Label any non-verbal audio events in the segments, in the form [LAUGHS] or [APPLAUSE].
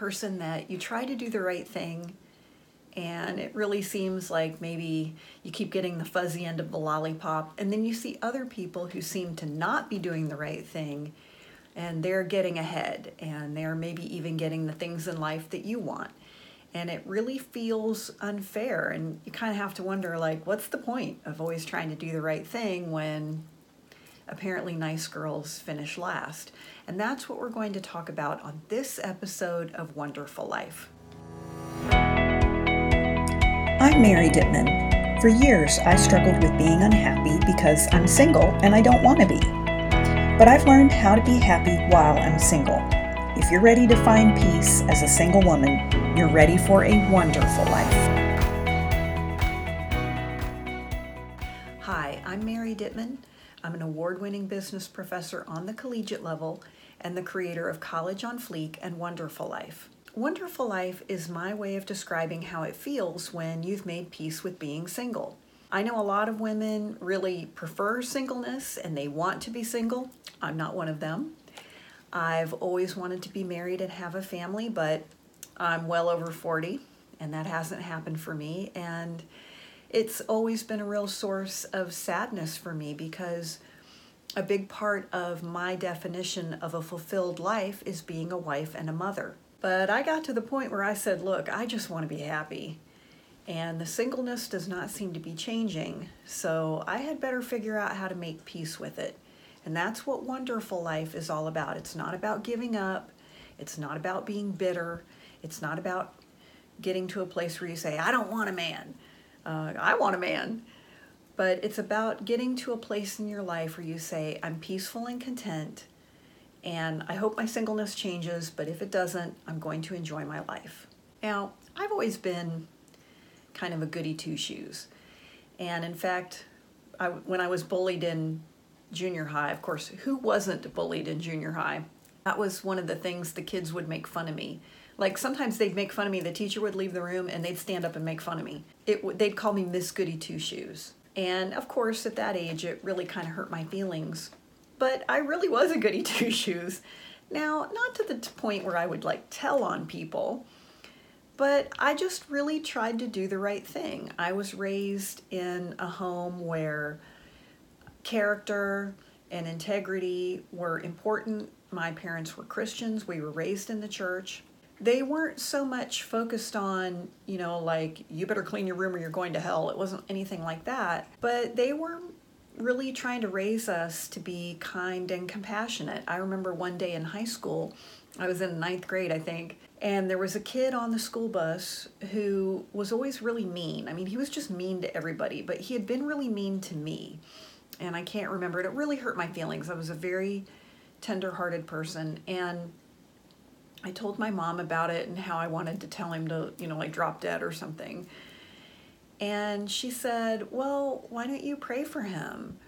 person that you try to do the right thing and it really seems like maybe you keep getting the fuzzy end of the lollipop and then you see other people who seem to not be doing the right thing and they're getting ahead and they're maybe even getting the things in life that you want. And it really feels unfair and you kind of have to wonder like what's the point of always trying to do the right thing when apparently nice girls finish last and that's what we're going to talk about on this episode of wonderful life I'm Mary Dittman. For years, I struggled with being unhappy because I'm single and I don't want to be. But I've learned how to be happy while I'm single. If you're ready to find peace as a single woman, you're ready for a wonderful life. Hi, I'm Mary Dittman. I'm an award winning business professor on the collegiate level and the creator of College on Fleek and Wonderful Life. Wonderful life is my way of describing how it feels when you've made peace with being single. I know a lot of women really prefer singleness and they want to be single. I'm not one of them. I've always wanted to be married and have a family, but I'm well over 40 and that hasn't happened for me. And it's always been a real source of sadness for me because a big part of my definition of a fulfilled life is being a wife and a mother. But I got to the point where I said, look, I just want to be happy. And the singleness does not seem to be changing. So I had better figure out how to make peace with it. And that's what wonderful life is all about. It's not about giving up, it's not about being bitter, it's not about getting to a place where you say, I don't want a man. Uh, I want a man. But it's about getting to a place in your life where you say, I'm peaceful and content and I hope my singleness changes, but if it doesn't, I'm going to enjoy my life. Now, I've always been kind of a goody two shoes. And in fact, I, when I was bullied in junior high, of course, who wasn't bullied in junior high? That was one of the things the kids would make fun of me. Like sometimes they'd make fun of me, the teacher would leave the room and they'd stand up and make fun of me. It, they'd call me Miss Goody Two Shoes. And of course, at that age, it really kind of hurt my feelings but I really was a goody two [LAUGHS] shoes. Now, not to the point where I would like tell on people, but I just really tried to do the right thing. I was raised in a home where character and integrity were important. My parents were Christians, we were raised in the church. They weren't so much focused on, you know, like, you better clean your room or you're going to hell. It wasn't anything like that. But they were really trying to raise us to be kind and compassionate. I remember one day in high school, I was in ninth grade, I think, and there was a kid on the school bus who was always really mean. I mean, he was just mean to everybody, but he had been really mean to me. And I can't remember it. It really hurt my feelings. I was a very tender-hearted person and I told my mom about it and how I wanted to tell him to, you know, like drop dead or something. And she said, Well, why don't you pray for him?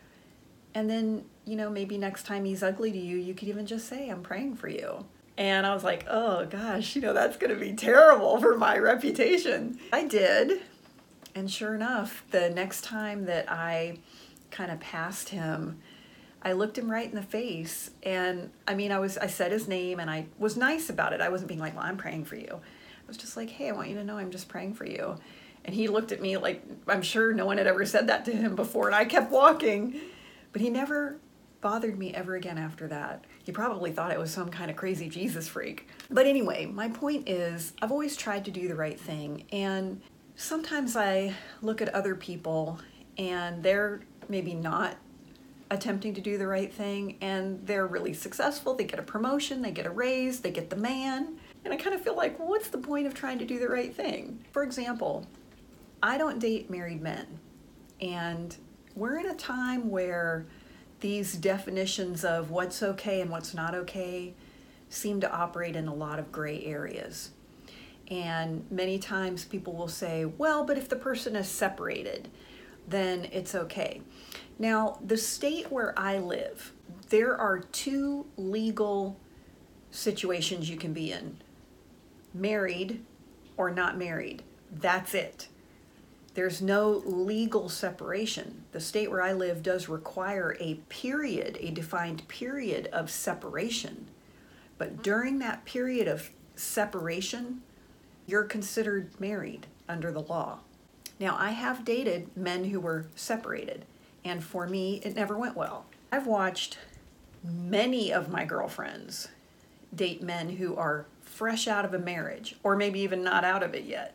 And then, you know, maybe next time he's ugly to you, you could even just say, I'm praying for you. And I was like, oh gosh, you know, that's going to be terrible for my reputation. I did. And sure enough, the next time that I kind of passed him, I looked him right in the face. And I mean, I was, I said his name and I was nice about it. I wasn't being like, well, I'm praying for you. I was just like, hey, I want you to know I'm just praying for you. And he looked at me like I'm sure no one had ever said that to him before. And I kept walking. But he never bothered me ever again after that. He probably thought I was some kind of crazy Jesus freak. But anyway, my point is I've always tried to do the right thing. And sometimes I look at other people and they're maybe not attempting to do the right thing and they're really successful. They get a promotion, they get a raise, they get the man. And I kind of feel like, well, what's the point of trying to do the right thing? For example, I don't date married men. And we're in a time where these definitions of what's okay and what's not okay seem to operate in a lot of gray areas. And many times people will say, well, but if the person is separated, then it's okay. Now, the state where I live, there are two legal situations you can be in married or not married. That's it. There's no legal separation. The state where I live does require a period, a defined period of separation. But during that period of separation, you're considered married under the law. Now, I have dated men who were separated, and for me, it never went well. I've watched many of my girlfriends date men who are fresh out of a marriage, or maybe even not out of it yet.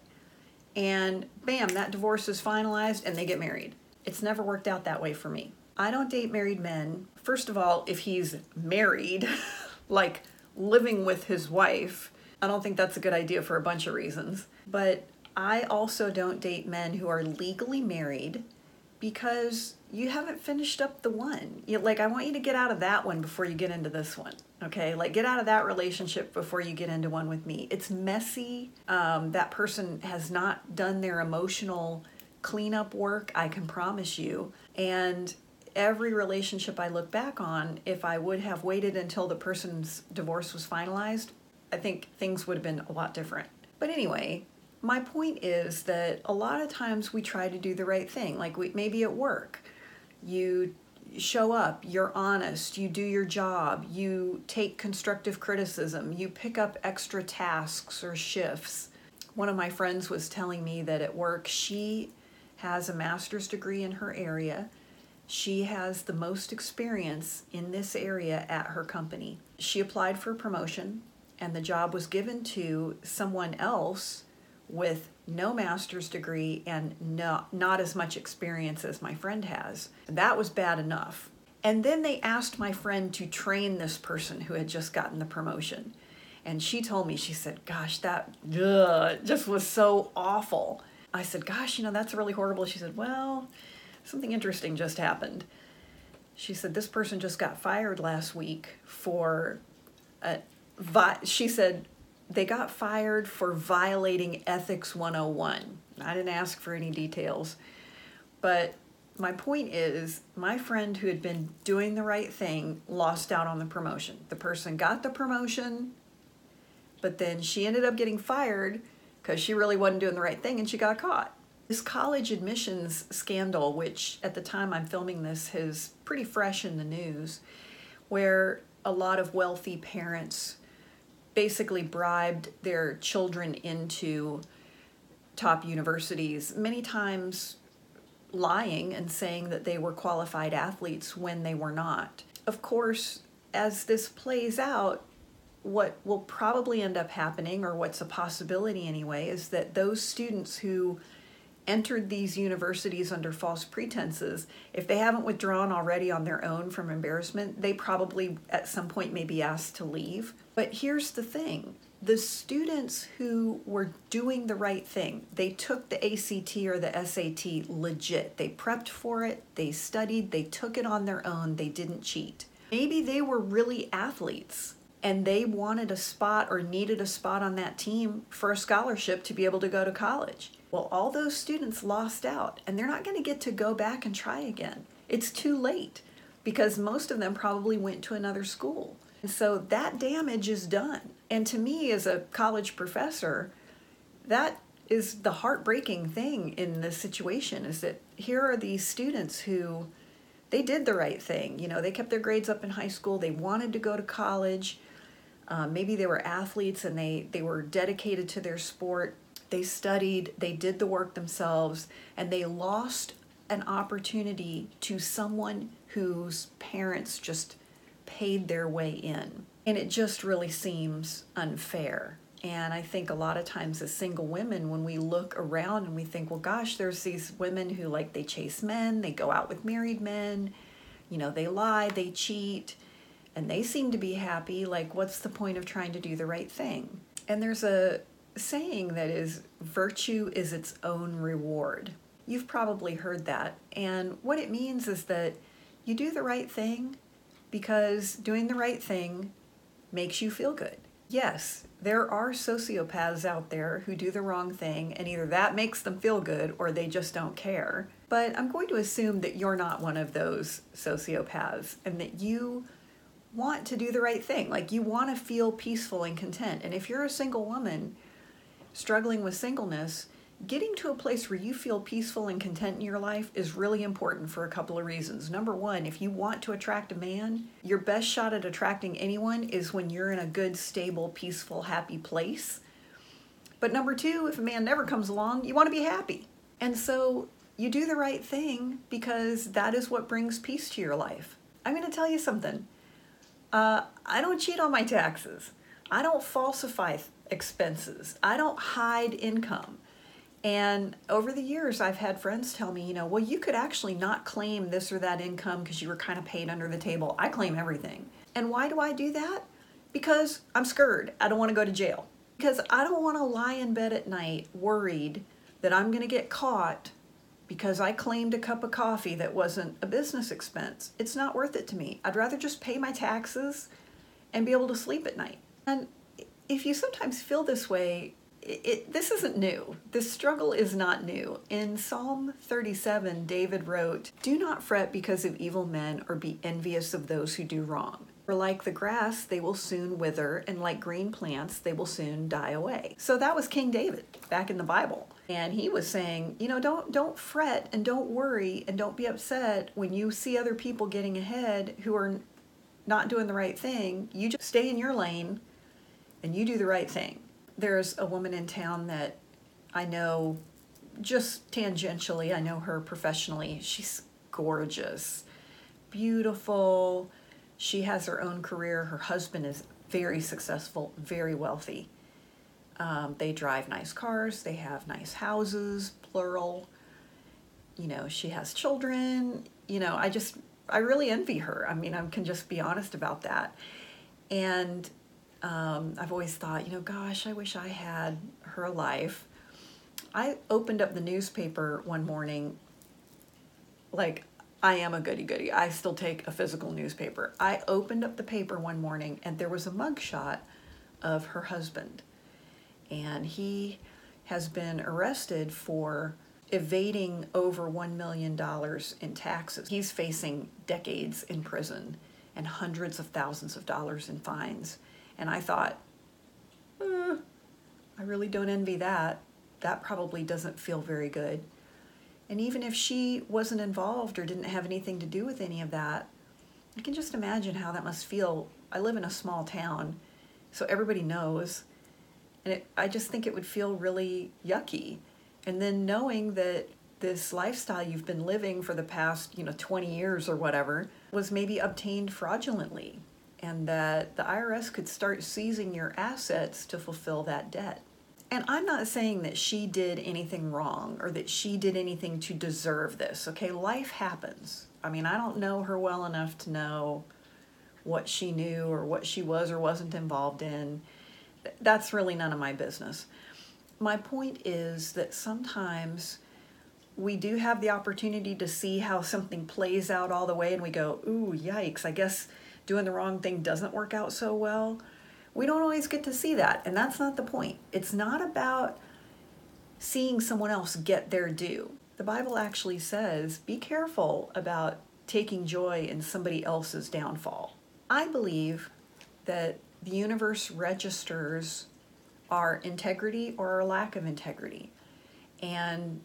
And bam, that divorce is finalized and they get married. It's never worked out that way for me. I don't date married men. First of all, if he's married, [LAUGHS] like living with his wife, I don't think that's a good idea for a bunch of reasons. But I also don't date men who are legally married because you haven't finished up the one. You, like, I want you to get out of that one before you get into this one. Okay, like get out of that relationship before you get into one with me. It's messy. Um, that person has not done their emotional cleanup work, I can promise you. And every relationship I look back on, if I would have waited until the person's divorce was finalized, I think things would have been a lot different. But anyway, my point is that a lot of times we try to do the right thing. Like we, maybe at work, you show up, you're honest, you do your job, you take constructive criticism, you pick up extra tasks or shifts. One of my friends was telling me that at work she has a master's degree in her area. She has the most experience in this area at her company. She applied for promotion, and the job was given to someone else with no master's degree and no, not as much experience as my friend has. That was bad enough. And then they asked my friend to train this person who had just gotten the promotion. And she told me, she said, Gosh, that ugh, just was so awful. I said, Gosh, you know, that's really horrible. She said, Well, something interesting just happened. She said, This person just got fired last week for, a, she said, they got fired for violating Ethics 101. I didn't ask for any details. But my point is, my friend who had been doing the right thing lost out on the promotion. The person got the promotion, but then she ended up getting fired because she really wasn't doing the right thing and she got caught. This college admissions scandal, which at the time I'm filming this is pretty fresh in the news, where a lot of wealthy parents basically bribed their children into top universities, many times lying and saying that they were qualified athletes when they were not. Of course, as this plays out, what will probably end up happening, or what's a possibility anyway, is that those students who entered these universities under false pretenses, if they haven't withdrawn already on their own from embarrassment, they probably at some point may be asked to leave. But here's the thing the students who were doing the right thing, they took the ACT or the SAT legit. They prepped for it, they studied, they took it on their own, they didn't cheat. Maybe they were really athletes and they wanted a spot or needed a spot on that team for a scholarship to be able to go to college. Well, all those students lost out and they're not going to get to go back and try again. It's too late because most of them probably went to another school. And so that damage is done. And to me, as a college professor, that is the heartbreaking thing in this situation is that here are these students who they did the right thing. You know, they kept their grades up in high school, they wanted to go to college. Um, maybe they were athletes and they, they were dedicated to their sport they studied, they did the work themselves, and they lost an opportunity to someone whose parents just paid their way in. And it just really seems unfair. And I think a lot of times as single women, when we look around and we think, well, gosh, there's these women who like they chase men, they go out with married men, you know, they lie, they cheat, and they seem to be happy. Like, what's the point of trying to do the right thing? And there's a, saying that is virtue is its own reward. You've probably heard that. And what it means is that you do the right thing because doing the right thing makes you feel good. Yes, there are sociopaths out there who do the wrong thing, and either that makes them feel good or they just don't care. But I'm going to assume that you're not one of those sociopaths and that you want to do the right thing. Like you want to feel peaceful and content. And if you're a single woman, struggling with singleness, getting to a place where you feel peaceful and content in your life is really important for a couple of reasons. Number one, if you want to attract a man, your best shot at attracting anyone is when you're in a good, stable, peaceful, happy place. But number two, if a man never comes along, you want to be happy. And so you do the right thing because that is what brings peace to your life. I'm going to tell you something. Uh, I don't cheat on my taxes. I don't falsify expenses. I don't hide income. And over the years, I've had friends tell me, you know, well, you could actually not claim this or that income because you were kind of paid under the table. I claim everything. And why do I do that? Because I'm scared. I don't want to go to jail. Because I don't want to lie in bed at night worried that I'm going to get caught because I claimed a cup of coffee that wasn't a business expense. It's not worth it to me. I'd rather just pay my taxes and be able to sleep at night. And if you sometimes feel this way, it, it, this isn't new. This struggle is not new. In Psalm 37, David wrote, Do not fret because of evil men or be envious of those who do wrong. For like the grass, they will soon wither, and like green plants, they will soon die away. So that was King David back in the Bible. And he was saying, you know, don't don't fret and don't worry and don't be upset when you see other people getting ahead who are not doing the right thing. You just stay in your lane and you do the right thing. There's a woman in town that I know just tangentially, I know her professionally. She's gorgeous, beautiful. She has her own career. Her husband is very successful, very wealthy. Um, they drive nice cars, they have nice houses, plural. You know, she has children. You know, I just, I really envy her. I mean, I can just be honest about that. And um, I've always thought, you know, gosh, I wish I had her life. I opened up the newspaper one morning, like I am a goody goody. I still take a physical newspaper. I opened up the paper one morning and there was a mugshot of her husband. And he has been arrested for evading over $1 million in taxes. He's facing decades in prison and hundreds of thousands of dollars in fines. And I thought, eh, I really don't envy that. That probably doesn't feel very good. And even if she wasn't involved or didn't have anything to do with any of that, I can just imagine how that must feel. I live in a small town, so everybody knows. And it, I just think it would feel really yucky. And then knowing that this lifestyle you've been living for the past, you know, 20 years or whatever was maybe obtained fraudulently and that the IRS could start seizing your assets to fulfill that debt. And I'm not saying that she did anything wrong or that she did anything to deserve this. Okay, life happens. I mean, I don't know her well enough to know what she knew or what she was or wasn't involved in. That's really none of my business. My point is that sometimes we do have the opportunity to see how something plays out all the way and we go, ooh, yikes, I guess doing the wrong thing doesn't work out so well. We don't always get to see that, and that's not the point. It's not about seeing someone else get their due. The Bible actually says be careful about taking joy in somebody else's downfall. I believe that the universe registers our integrity or our lack of integrity. And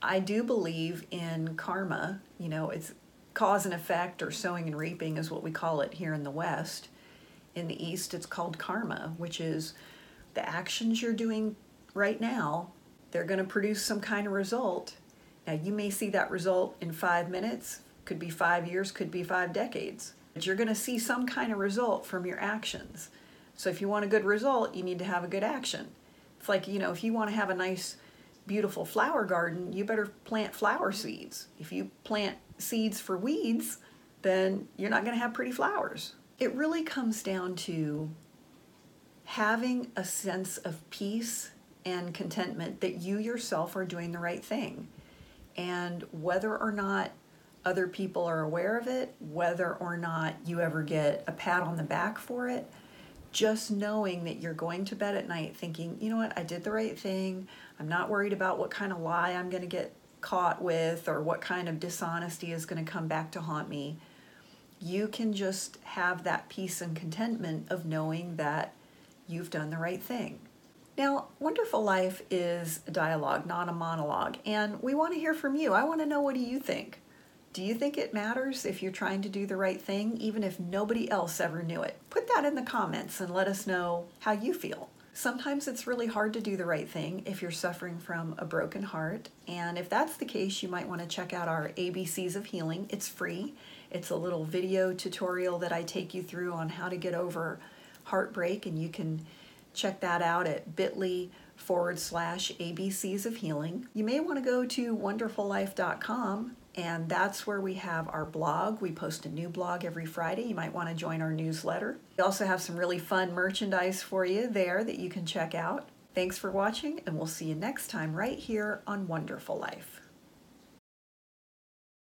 I do believe in karma. You know, it's cause and effect or sowing and reaping is what we call it here in the West. In the East, it's called karma, which is the actions you're doing right now, they're going to produce some kind of result. Now, you may see that result in five minutes, could be five years, could be five decades. But you're going to see some kind of result from your actions. So, if you want a good result, you need to have a good action. It's like, you know, if you want to have a nice, beautiful flower garden, you better plant flower seeds. If you plant seeds for weeds, then you're not going to have pretty flowers. It really comes down to having a sense of peace and contentment that you yourself are doing the right thing. And whether or not other people are aware of it, whether or not you ever get a pat on the back for it, just knowing that you're going to bed at night thinking, you know what, I did the right thing. I'm not worried about what kind of lie I'm going to get caught with or what kind of dishonesty is going to come back to haunt me, you can just have that peace and contentment of knowing that you've done the right thing. Now, Wonderful Life is a dialogue, not a monologue, and we want to hear from you. I want to know what do you think? Do you think it matters if you're trying to do the right thing, even if nobody else ever knew it? Put that in the comments and let us know how you feel. Sometimes it's really hard to do the right thing if you're suffering from a broken heart. And if that's the case, you might want to check out our ABCs of Healing. It's free, it's a little video tutorial that I take you through on how to get over heartbreak, and you can check that out at bit.ly forward slash ABCs of Healing. You may want to go to wonderfullife.com and that's where we have our blog. We post a new blog every Friday. You might want to join our newsletter. We also have some really fun merchandise for you there that you can check out. Thanks for watching, and we'll see you next time right here on Wonderful Life.